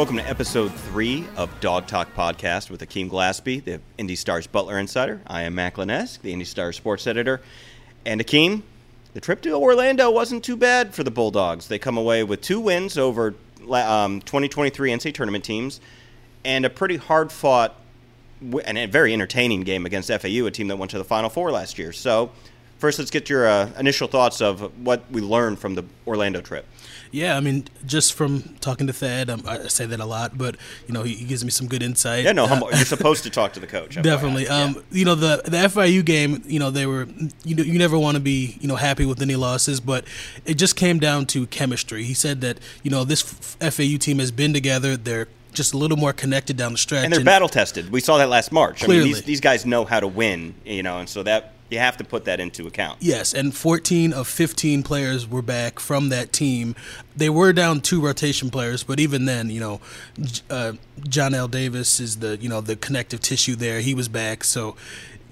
Welcome to episode three of Dawg Talk Podcast with Akeem Glaspie, the Indy Stars Butler Insider. I am Matt the Indy Stars Sports Editor. And Akeem, the trip to Orlando wasn't too bad for the Bulldogs. They come away with two wins over um, 2023 NCAA tournament teams and a pretty hard fought and a very entertaining game against FAU, a team that went to the Final Four last year. So, first, let's get your uh, initial thoughts of what we learned from the Orlando trip. Yeah, I mean, just from talking to Thad, um, I say that a lot, but you know, he, he, gives me some good insight. Yeah, no, uh, you're supposed to talk to the coach. Definitely. Um, yeah. You know, the the FIU game, you know, they were you know, you never want to be you know happy with any losses, but it just came down to chemistry. He said that you know this FAU team has been together. They're just a little more connected down the stretch, and they're battle tested. We saw that last March. Clearly. I mean, these, these guys know how to win, you know, and so that you have to put that into account. Yes, and 14 of 15 players were back from that team. They were down two rotation players, but even then, you know, uh, L. Davis is the you know the connective tissue there. He was back, so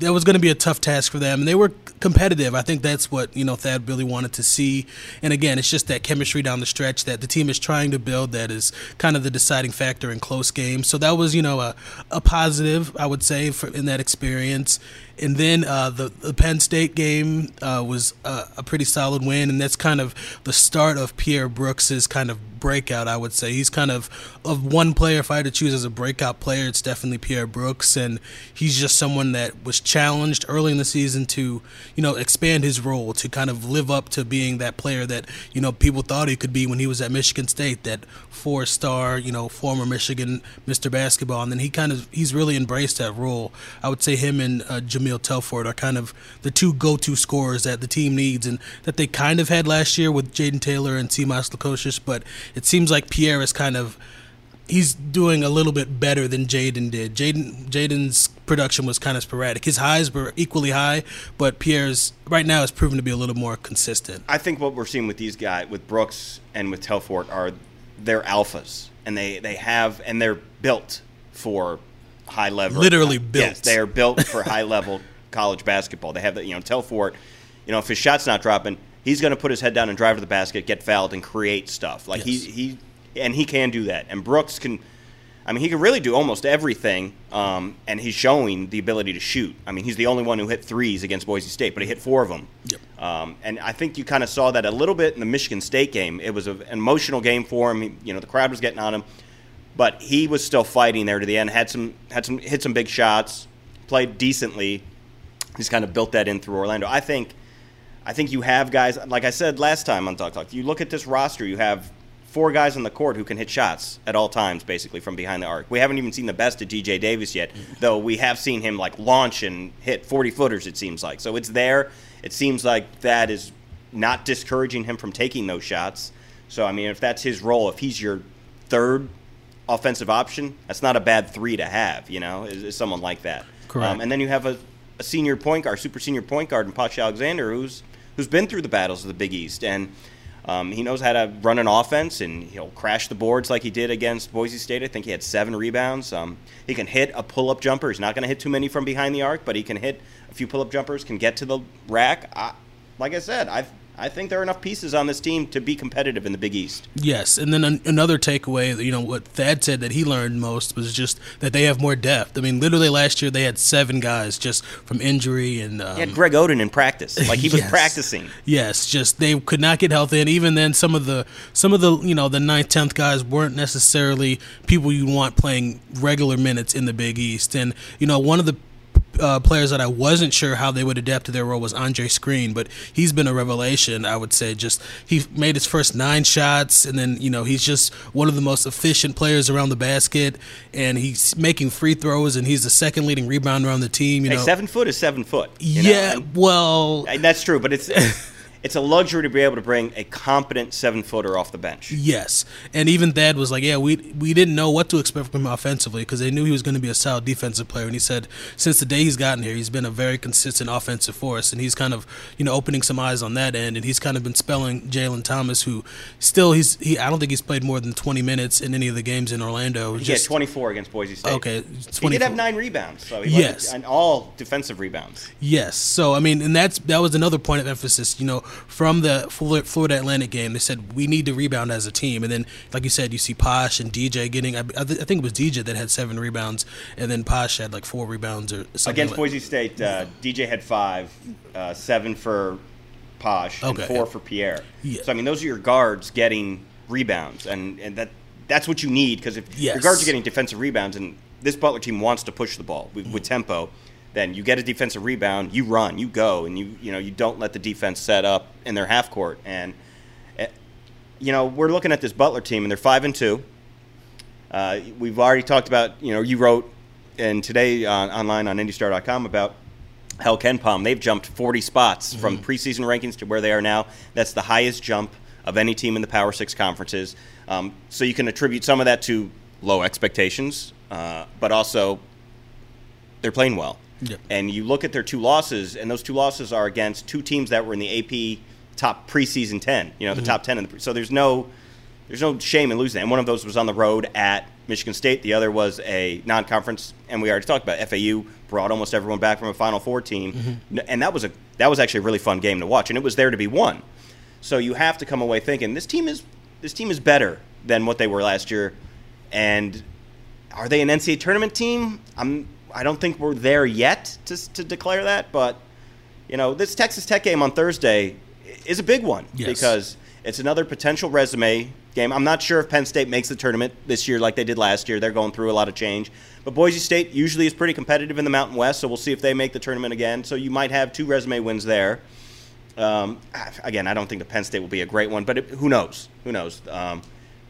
that was going to be a tough task for them. And they were competitive. I think that's what you know Thad really wanted to see. And again, it's just that chemistry down the stretch that the team is trying to build that is kind of the deciding factor in close games. So that was you know a, a positive, I would say, for, in that experience. And then uh, the, the Penn State game uh, was a, a, pretty solid win, and that's kind of the start of Pierre Brooks's kind of breakout. I would say he's kind of of one player. If I had to choose as a breakout player, it's definitely Pierre Brooks, and he's just someone that was challenged early in the season to you know expand his role to kind of live up to being that player that you know people thought he could be when he was at Michigan State, that four star you know former Michigan Mr. Basketball, and then he kind of he's really embraced that role. I would say him and uh, Jahmyl Telfort are kind of the two go to scorers that the team needs, and that they kind of had last year with Jayden Taylor and Simas Lukosius, but it seems like Pierre is kind of he's doing a little bit better than Jaden did. Jayden Jayden's production was kind of sporadic. His highs were equally high, but Pierre's right now has proven to be a little more consistent. I think what we're seeing with these guys, with Brooks and with Telfort, are they're alphas, and they they have and they're built for high level. Literally built. Yes, they are built for high level college basketball. They have the you know Telfort. You know if his shot's not dropping, he's going to put his head down and drive to the basket, get fouled, and create stuff. Like yes. he he and he can do that. And Brooks can. I mean, he can really do almost everything, um, and he's showing the ability to shoot. I mean, he's the only one who hit threes against Boise State, but he hit four of them. Yep. Um, and I think you kind of saw that a little bit in the Michigan State game. It was an emotional game for him. He, you know, the crowd was getting on him, but he was still fighting there to the end. Had some, had some, hit some big shots, played decently. He's kind of built that in through Orlando. I think I think you have guys, like I said last time on Talk Talk, you look at this roster, you have four guys on the court who can hit shots at all times, basically, from behind the arc. We haven't even seen the best of DJ Davis yet, mm-hmm. though we have seen him, like, launch and hit 40 footers, it seems like. So it's there. It seems like that is not discouraging him from taking those shots. So, I mean, if that's his role, if he's your third offensive option, that's not a bad three to have, you know, is, is someone like that. Correct. Um, and then you have a, a senior point guard, super senior point guard in Posh Alexander, who's who's been through the battles of the Big East, and um, he knows how to run an offense, and he'll crash the boards like he did against Boise State. I think he had seven rebounds. Um, he can hit a pull-up jumper. He's not going to hit too many from behind the arc, but he can hit a few pull-up jumpers. Can get to the rack. I, like I said, I've I think there are enough pieces on this team to be competitive in the Big East. Yes, and then an- another takeaway, you know, what Thad said that he learned most was just that they have more depth. I mean, literally last year they had seven guys just from injury and um, had Greg Oden in practice, like he was yes. practicing. Yes, just they could not get healthy, and even then, some of the some of the you know the ninth, tenth guys weren't necessarily people you want playing regular minutes in the Big East. And you know, one of the uh, players that I wasn't sure how they would adapt to their role was Andre Screen, but he's been a revelation. I would say just he made his first nine shots, and then you know he's just one of the most efficient players around the basket, and he's making free throws, and he's the second leading rebounder on the team. You hey, know, seven foot is seven foot. yeah, know? well, that's true, but it's. it's a luxury to be able to bring a competent seven footer off the bench. Yes, and even Thad was like, "Yeah, we we didn't know what to expect from him offensively because they knew he was going to be a solid defensive player." And he said, since the day he's gotten here, he's been a very consistent offensive force, and he's kind of you know opening some eyes on that end, and he's kind of been spelling Jalen Thomas, who still he's he I don't think he's played more than twenty minutes in any of the games in Orlando. He had 24 against Boise State. Okay, 24. he did have nine rebounds, so he yes, and all defensive rebounds. Yes, so I mean, and that's that was another point of emphasis. You know, from the Florida Atlantic game, they said we need to rebound as a team, and then like you said, you see Posh and DJ getting. I, I think it was DJ that had seven rebounds, and then Posh had like four rebounds or something. Against like. Boise State, uh, DJ had five, uh, seven for Posh, okay. and four for Pierre. Yeah. So I mean, those are your guards getting rebounds, and and that that's what you need because if yes. your guards are getting defensive rebounds, and this Butler team wants to push the ball with, mm-hmm. with tempo then you get a defensive rebound, you run, you go, and you you know you don't let the defense set up in their half court. And eh, you know we're looking at this Butler team, and they're five and two. Uh, we've already talked about you know you wrote and today on, online on IndyStar.com about how KenPom they've jumped 40 spots mm-hmm. from preseason rankings to where they are now. That's the highest jump of any team in the Power Six conferences. Um, so you can attribute some of that to low expectations, uh, but also they're playing well. Yep. And you look at their two losses, and those two losses are against two teams that were in the AP top preseason ten. You know, the mm-hmm. top ten. In the, pre- so there's no there's no shame in losing. And one of those was on the road at Michigan State. The other was a non-conference, and we already talked about FAU brought almost everyone back from a Final Four team, mm-hmm. and that was a that was actually a really fun game to watch, and it was there to be won. So you have to come away thinking this team is this team is better than what they were last year, and are they an NCAA tournament team? I'm I don't think we're there yet to, to declare that, but you know, this Texas Tech game on Thursday is a big one yes. because it's another potential resume game. I'm not sure if Penn State makes the tournament this year like they did last year. They're going through a lot of change. But Boise State usually is pretty competitive in the Mountain West, so we'll see if they make the tournament again. So you might have two resume wins there. Um, again, I don't think the Penn State will be a great one, but it, who knows? Who knows? Um,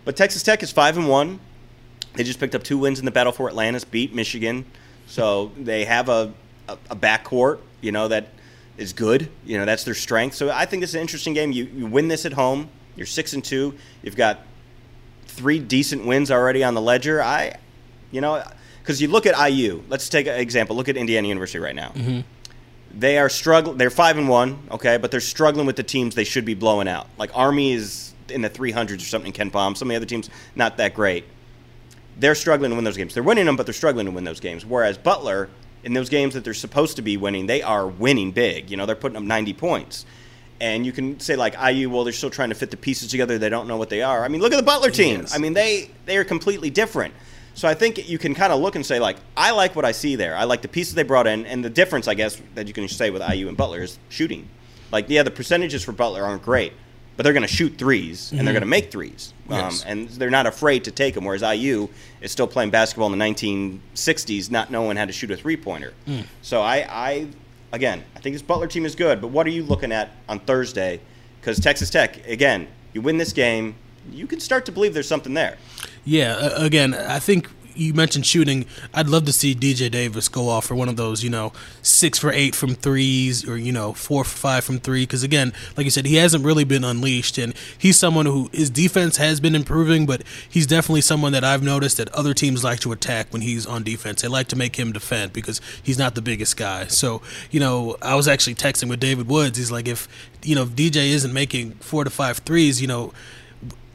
but Texas Tech is five and one. They just picked up two wins in the battle for Atlantis, beat Michigan. So they have a, a, a backcourt, you know, that is good. You know, that's their strength. So I think this is an interesting game. You, you win this at home. You're six and two. You've got three decent wins already on the ledger. I, you know, because you look at IU. Let's take an example. Look at Indiana University right now. Mm-hmm. They are struggling. They're five and one, okay, but they're struggling with the teams they should be blowing out. Like Army is in the 300s or something. KenPom. Some of the other teams not that great they're struggling to win those games. They're winning them, but they're struggling to win those games. Whereas Butler, in those games that they're supposed to be winning, they are winning big. You know, they're putting up 90 points. And you can say like IU, well, they're still trying to fit the pieces together. They don't know what they are. I mean, look at the Butler team. Yes. I mean, they they are completely different. So I think you can kind of look and say like, I like what I see there. I like the pieces they brought in, and the difference, I guess, that you can say with IU and Butler is shooting. Like, yeah, the percentages for Butler aren't great, but they're going to shoot 3s mm-hmm. and they're mm-hmm. going to make threes. Yes. Um, and they're not afraid to take them. Whereas IU is still playing basketball in the 1960s, not knowing how to shoot a three pointer. Mm. So I, I, again, I think this Butler team is good. But what are you looking at on Thursday? Because Texas Tech, again, you win this game, you can start to believe there's something there. Yeah, again, I think you mentioned shooting. I'd love to see DJ Davis go off for one of those, you know, six for eight from threes or, you know, four for five from three. Because, again, like you said, he hasn't really been unleashed. And he's someone who his defense has been improving, but he's definitely someone that I've noticed that other teams like to attack when he's on defense. They like to make him defend because he's not the biggest guy. So, you know, I was actually texting with David Woods. He's like, if, you know, if DJ isn't making four to five threes, you know,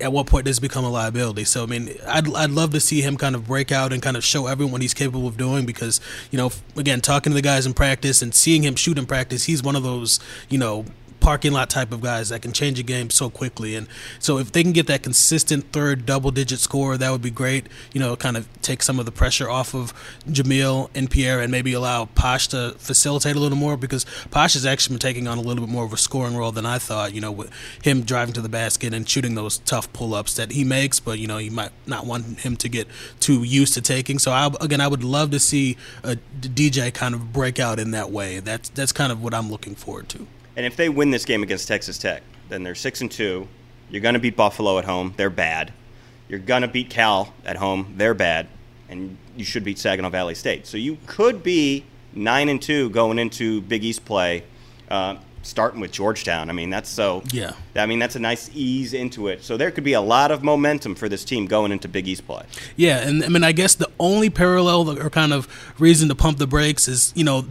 at what point does it become a liability? So I mean, I'd I'd love to see him kind of break out and kind of show everyone he's capable of doing because you know, again, talking to the guys in practice and seeing him shoot in practice, he's one of those you know parking lot type of guys that can change a game so quickly. And so if they can get that consistent third double digit score, that would be great. You know, kind of take some of the pressure off of Jahmyl and Pierre and maybe allow Posh to facilitate a little more because Posh has actually been taking on a little bit more of a scoring role than I thought, you know, with him driving to the basket and shooting those tough pull ups that he makes, but, you know, you might not want him to get too used to taking. So, I, again, I would love to see a DJ kind of break out in that way. That's, that's kind of what I'm looking forward to. And if they win this game against Texas Tech, then they're six and two. You're going to beat Buffalo at home. They're bad. You're going to beat Cal at home. They're bad. And you should beat Saginaw Valley State. So you could be nine and two going into Big East play. Uh, starting with Georgetown. I mean, that's so. Yeah. I mean, that's a nice ease into it. So there could be a lot of momentum for this team going into Big East play. Yeah, and I mean, I guess the only parallel or kind of reason to pump the brakes is you know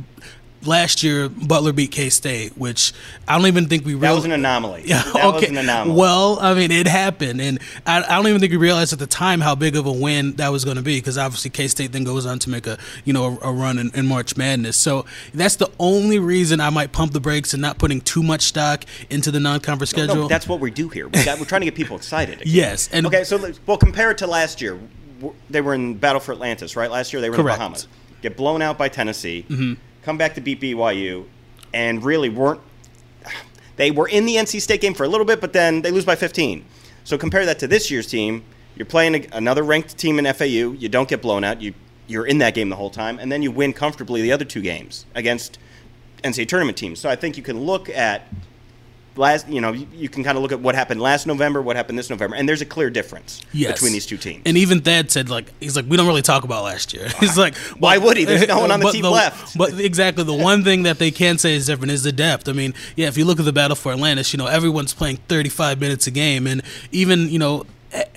last year Butler beat K State, which I don't even think we really. That was an anomaly. Yeah, that okay. was an anomaly. Well, I mean, it happened, and I, I don't even think we realized at the time how big of a win that was going to be, because obviously K State then goes on to make a you know a, a run in, in, March Madness. So that's the only reason I might pump the brakes and not putting too much stock into the non-conference schedule. No, that's what we do here. We got, we're trying to get people excited. Again. yes, and okay, so well, compare it to last year. They were in Battle for Atlantis, right? Last year they were Correct. in the Bahamas. Get blown out by Tennessee. Mm-hmm. Come back to beat BYU, and really weren't. They were in the NC State game for a little bit, but then they lose by 15. So compare that to this year's team. You're playing a, another ranked team in FAU. You don't get blown out. You you're in that game the whole time, and then you win comfortably the other two games against NCAA tournament teams. So I think you can look at last. You know, you, you can kind of look at what happened last November, what happened this November, and there's a clear difference Yes. between these two teams. And even Thad said like he's like we don't really talk about last year. He's like Why would he? There's no one on the team left. But exactly the one thing that they can say is different is the depth. I mean, yeah, if you look at the battle for Atlantis, you know everyone's playing 35 minutes a game, and even you know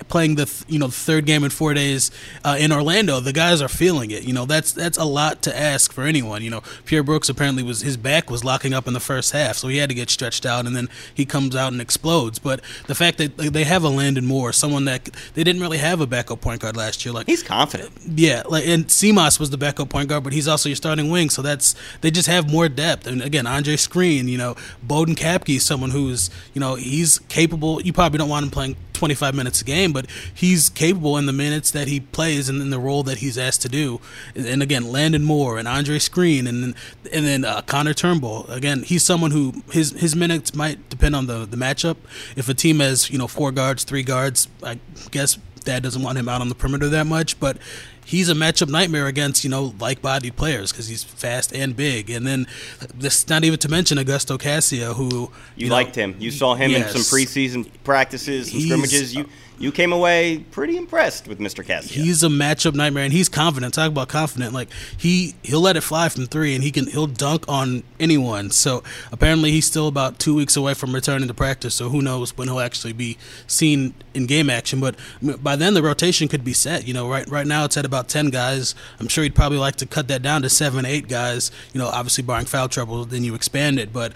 playing the th- you know third game in four days uh, in Orlando, the guys are feeling it. You know that's that's a lot to ask for anyone. You know Pierre Brooks apparently was his back was locking up in the first half, so he had to get stretched out, and then he comes out and explodes. But the fact that they have a Landon Moore, someone that they didn't really have a backup point guard last year, like He's confident. yeah, like and Simas was the backup point guard, but he's also your starting wing, so that's they just have more depth. And again, Andre Screen, you know, Boden Kapke is someone who's you know he's capable. You probably don't want him playing 25 minutes a game, but he's capable in the minutes that he plays and in the role that he's asked to do. And again, Landon Moore and Andre Screen and and then uh, Connor Turnbull. Again, he's someone who his his minutes might depend on the the matchup. If a team has you know four guards, three guards, I guess Thad doesn't want him out on the perimeter that much, but he's a matchup nightmare against you know like-bodied players because he's fast and big. And then this not even to mention Augusto Cassia, who You, know, liked him. You saw him in some preseason practices, some scrimmages. You you came away pretty impressed with Mr. Cassia. He's a matchup nightmare, and he's confident. Talk about confident. Like he he'll let it fly from three, and he can he'll dunk on anyone. So apparently, he's still about two weeks away from returning to practice. So who knows when he'll actually be seen in game action? But by then, the rotation could be set. You know, right right now it's at about ten guys. I'm sure he'd probably like to cut that down to seven, eight guys. You know, obviously barring foul trouble, then you expand it. But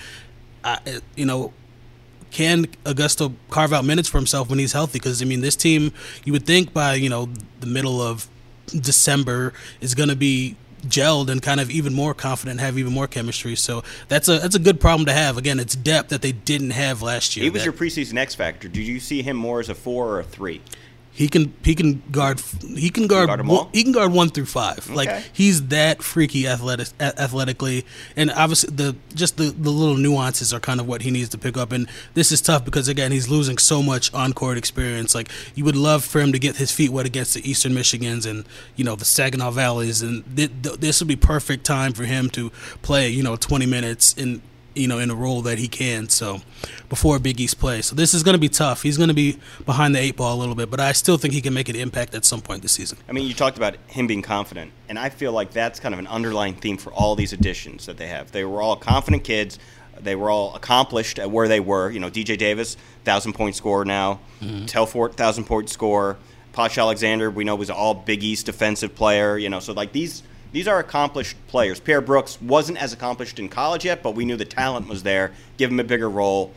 I, you know, can Augusto carve out minutes for himself when he's healthy? Because I mean, this team, you would think by you know the middle of December is going to be gelled and kind of even more confident, have even more chemistry. So that's a that's a good problem to have. Again, it's depth that they didn't have last year. he was That- your preseason X factor. Did you see him more as a four or a three? He can he can guard he can guard, guard one, he can guard one through five. Like he's that freaky athletic athletically, and obviously the just the, the little nuances are kind of what he needs to pick up. And this is tough because again he's losing so much on court experience. Like you would love for him to get his feet wet against the Eastern Michigans and you know the Saginaw Valleys, and th- th- this would be perfect time for him to play you know twenty minutes in you know, in a role that he can. So before Big East play, so this is going to be tough. He's going to be behind the eight ball a little bit, but I still think he can make an impact at some point this season. I mean, you talked about him being confident, and I feel like that's kind of an underlying theme for all these additions that they have. They were all confident kids. They were all accomplished at where they were. You know, DJ Davis, thousand point scorer now. Mm-hmm. Telfort, thousand point scorer. Posh Alexander, we know was all Big East defensive player. You know, so like these these are accomplished players. Pierre Brooks wasn't as accomplished in college yet, but we knew the talent was there. Give him a bigger role.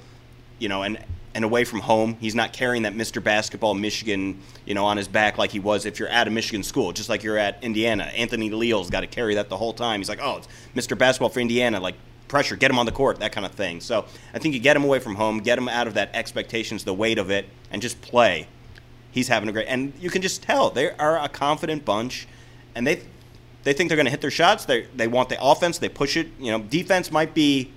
You know, and and away from home, he's not carrying that Mr. Basketball Michigan, you know, on his back like he was if you're at a Michigan school, just like you're at Indiana. Anthony Leal's got to carry that the whole time. He's like, oh, it's Mr. Basketball for Indiana, like pressure, get him on the court, that kind of thing. So I think you get him away from home, get him out of that expectations, the weight of it, and just play. He's having a great, and you can just tell they are a confident bunch, and they they think they're going to hit their shots. They they want the offense. They push it. You know, defense might be.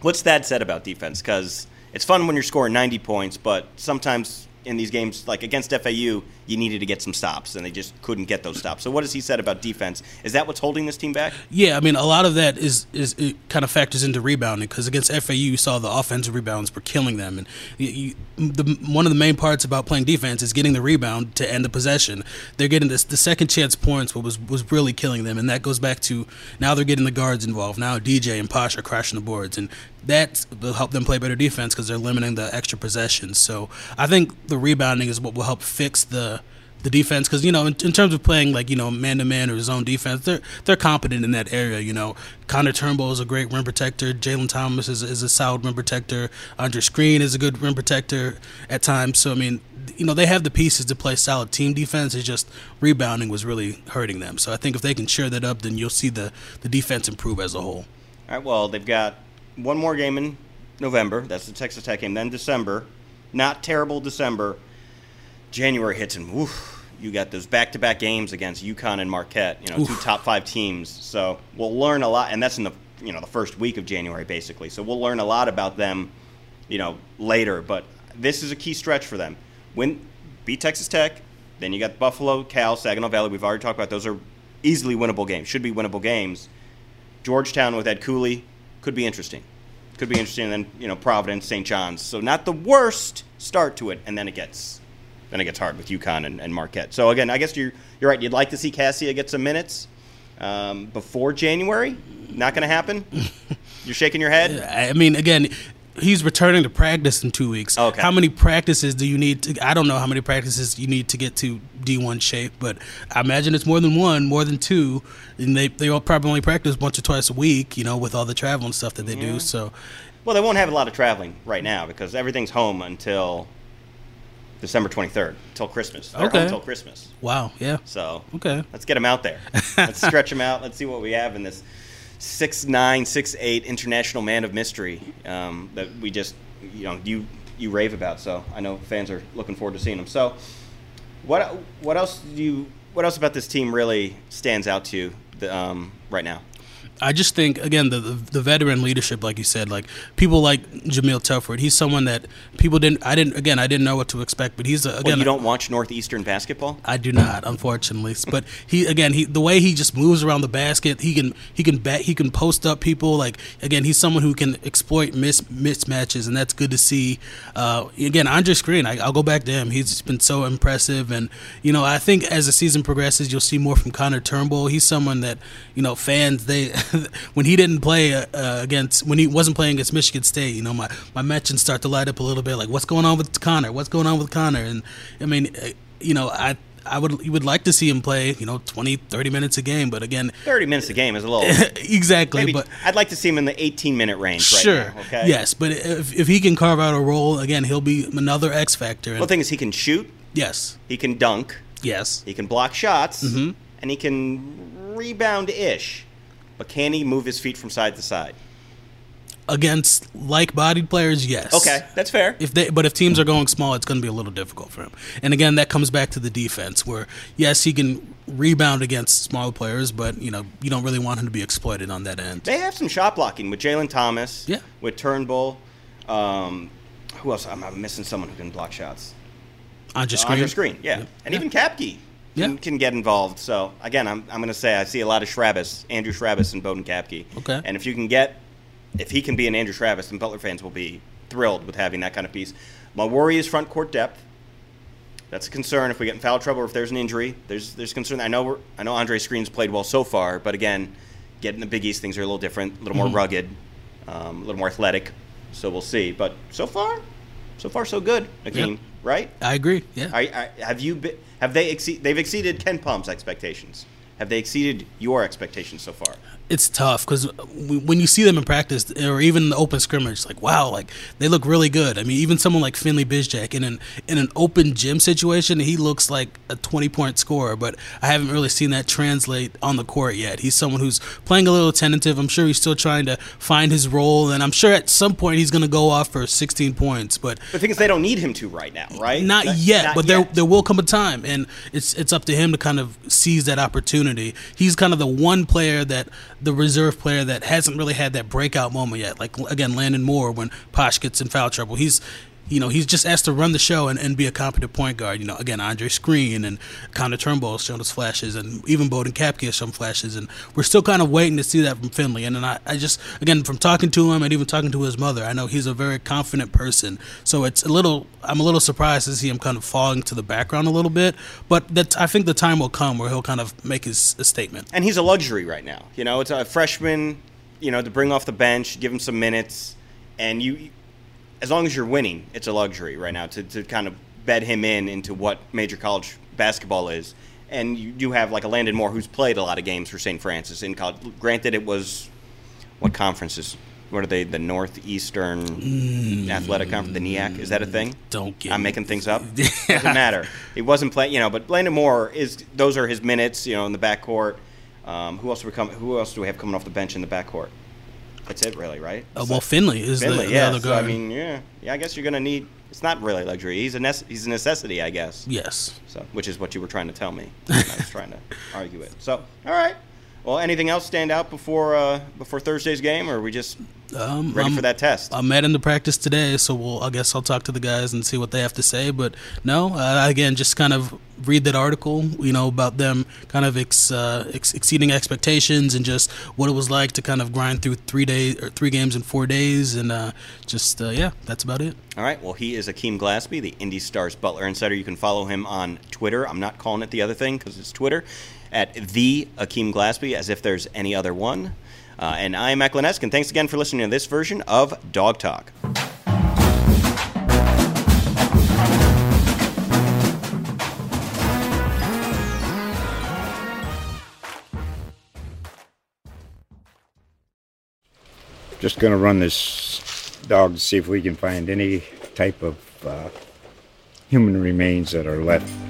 What's that said about defense? Because it's fun when you're scoring 90 points, but sometimes in these games, like against FAU, you needed to get some stops, and they just couldn't get those stops. So, what has he said about defense? Is that what's holding this team back? Yeah, I mean, a lot of that is is kind of factors into rebounding because against FAU, you saw the offensive rebounds were killing them, and you, the, one of the main parts about playing defense is getting the rebound to end the possession. They're getting this the second chance points, what was was really killing them, and that goes back to now they're getting the guards involved. Now DJ and Posh are crashing the boards, and that will help them play better defense because they're limiting the extra possessions. So I think the rebounding is what will help fix the the defense because you know in, in, terms of playing like you know man to man or zone defense they're they're competent in that area you know. Connor Turnbull is a great rim protector. Jalen Thomas is, is a solid rim protector. Andre Screen is a good rim protector at times. So I mean you know they have the pieces to play solid team defense. It's just rebounding was really hurting them. So I think if they can share that up then you'll see the the defense improve as a whole. All right well they've got one more game in November. That's the Texas Tech game then December. Not terrible December January hits and woof, you got those back-to-back games against UConn and Marquette. You know, Oof. two top five teams. So we'll learn a lot, and that's in the you know the first week of January basically. So we'll learn a lot about them, you know, later. But this is a key stretch for them. Win, beat Texas Tech, then you got Buffalo, Cal, Saginaw Valley. We've already talked about those are easily winnable games. Should be winnable games. Georgetown with Ed Cooley could be interesting. Could be interesting. And then you know Providence, St. John's. So not the worst start to it, and then it gets then it gets hard with UConn and, and Marquette. So again, I guess you're you're right. You'd like to see Cassia get some minutes um, before January. Not going to happen. you're shaking your head. I mean, again. He's returning to practice in two weeks. Okay. How many practices do you need to? I don't know how many practices you need to get to D1 shape, but I imagine it's more than one, more than two, and they they all probably only practice once or twice a week. You know, with all the travel and stuff that they yeah. do. So, well, they won't have a lot of traveling right now because everything's home until December 23rd till Christmas. They're okay. Until Christmas. Wow. Yeah. So okay, let's get them out there. let's stretch them out. Let's see what we have in this six nine six eight international man of mystery um, that we just you know you you rave about. So I know fans are looking forward to seeing them. So what what else do you what else about this team really stands out to you the, um, right now? I just think again the, the, the veteran leadership, like you said, like people like Jahmyl Telfort. He's someone that people didn't. I didn't. Again, I didn't know what to expect. But he's a, again. Well, you don't watch Northeastern basketball? I do not, unfortunately. but he again, he the way he just moves around the basket, he can he can bet he can post up people. Like again, he's someone who can exploit miss mismatches, and that's good to see. Uh, again, Andre Screen, I, will go back to him. He's been so impressive, and you know, I think as the season progresses, you'll see more from Connor Turnbull. He's someone that you know fans they. when he didn't play uh, against when he wasn't playing against Michigan State, you know, my my mentions start to light up a little bit. Like, what's going on with Connor? What's going on with Connor? And I mean, uh, you know, I. I would you would like to see him play, you know, 20, 30 minutes a game, but again, 30 minutes a game is a little exactly. Maybe, but I'd like to see him in the 18 minute range. Sure. Right now, okay. Yes, but if, if he can carve out a role again, he'll be another X factor. Well, the thing is, he can shoot. Yes. He can dunk. Yes. He can block shots. Mm-hmm. And he can rebound ish but can he move his feet from side to side? Against like-bodied players, yes. Okay, that's fair. If they, but if teams are going small, it's going to be a little difficult for him. And again, that comes back to the defense, where yes, he can rebound against smaller players, but you know you don't really want him to be exploited on that end. They have some shot blocking with Jalen Thomas, yeah, with Turnbull. Um, who else? I'm, I'm, missing someone who can block shots. Andre Screen. Uh, Andre Screen, yeah, yeah. and yeah. even Kapke yeah. can get involved. So again, I'm, I'm going to say I see a lot of Chrabascz, Andrew Chrabascz and Boden Kapke. Okay. And if you can get, if he can be an Andrew Chrabascz, then Butler fans will be thrilled with having that kind of piece. My worry is front court depth. That's a concern if we get in foul trouble or if there's an injury. There's there's concern. I know we're, I know Andre Screen's played well so far, but again, getting the Big East things are a little different, a little more mm-hmm. rugged, um, a little more athletic. So we'll see. But so far, so far so good, Akeem. Yep. Right? I agree. Yeah. I, I, uh, have you been? Have they exceed? They've exceeded KenPom's expectations. Have they exceeded your expectations so far? It's tough because when you see them in practice or even in the open scrimmage, like wow, like they look really good. I mean, even someone like Finley Bizjack in an in an open gym situation, he looks like a twenty point scorer. But I haven't really seen that translate on the court yet. He's someone who's playing a little tentative. I'm sure he's still trying to find his role, and I'm sure at some point he's going to go off for 16 points. But the thing is, they don't need him to right now, right? Not yet, not but yet. there there will come a time, and it's it's up to him to kind of seize that opportunity. He's kind of the one player that the reserve player that hasn't really had that breakout moment yet. Like again, Landon Moore when Posh gets in foul trouble, he's you know, he's just asked to run the show and, and be a competent point guard. You know, again, Andre Screen and Connor Turnbull has shown us flashes, and even Boden Kapke has shown flashes, and we're still kind of waiting to see that from Finley. And then I, I just, again, from talking to him and even talking to his mother, I know he's a very confident person. So it's a little, I'm a little surprised to see him kind of falling to the background a little bit, but that I think the time will come where he'll kind of make his statement. And he's a luxury right now. You know, it's a freshman, you know, to bring off the bench, give him some minutes and you, as long as you're winning, it's a luxury right now to, to kind of bed him in into what major college basketball is. And you do have like a Landon Moore who's played a lot of games for St. Francis in college. Granted, it was what conferences? What are they? The Northeastern Athletic Conference, the NEAC. Is that a thing? Don't get I'm making things up. Doesn't matter. He wasn't playing, you know. But Landon Moore is. Those are his minutes, you know, in the backcourt. Um, who else do we come? Who else do we have coming off the bench in the backcourt? That's it, really, right? Uh, well, Finley is Finley, the, the yeah. other So, I mean, yeah, yeah. I guess you're gonna need. It's not really luxury. He's a nece- he's a necessity, I guess. yes. So, which is what you were trying to tell me. I was trying to argue it. So, all right. Well, anything else stand out before uh, before Thursday's game, or are we just Um, ready I'm- for that test? I met in the practice today, so we'll. I guess I'll talk to the guys and see what they have to say. But no, uh, again, just kind of read that article, you know, about them kind of ex, uh, ex- exceeding expectations and just what it was like to kind of grind through three days or three games in four days, and uh, just uh, yeah, that's about it. All right. Well, he is Akeem Glaspie, the Indy Stars Butler Insider. You can follow him on Twitter. I'm not calling it the other thing because it's Twitter at the Akeem Glaspie as if there's any other one. Uh, and I'm Matt Glenesk, and thanks again for listening to this version of Dawg Talk. Just going to run this dog to see if we can find any type of uh, human remains that are left.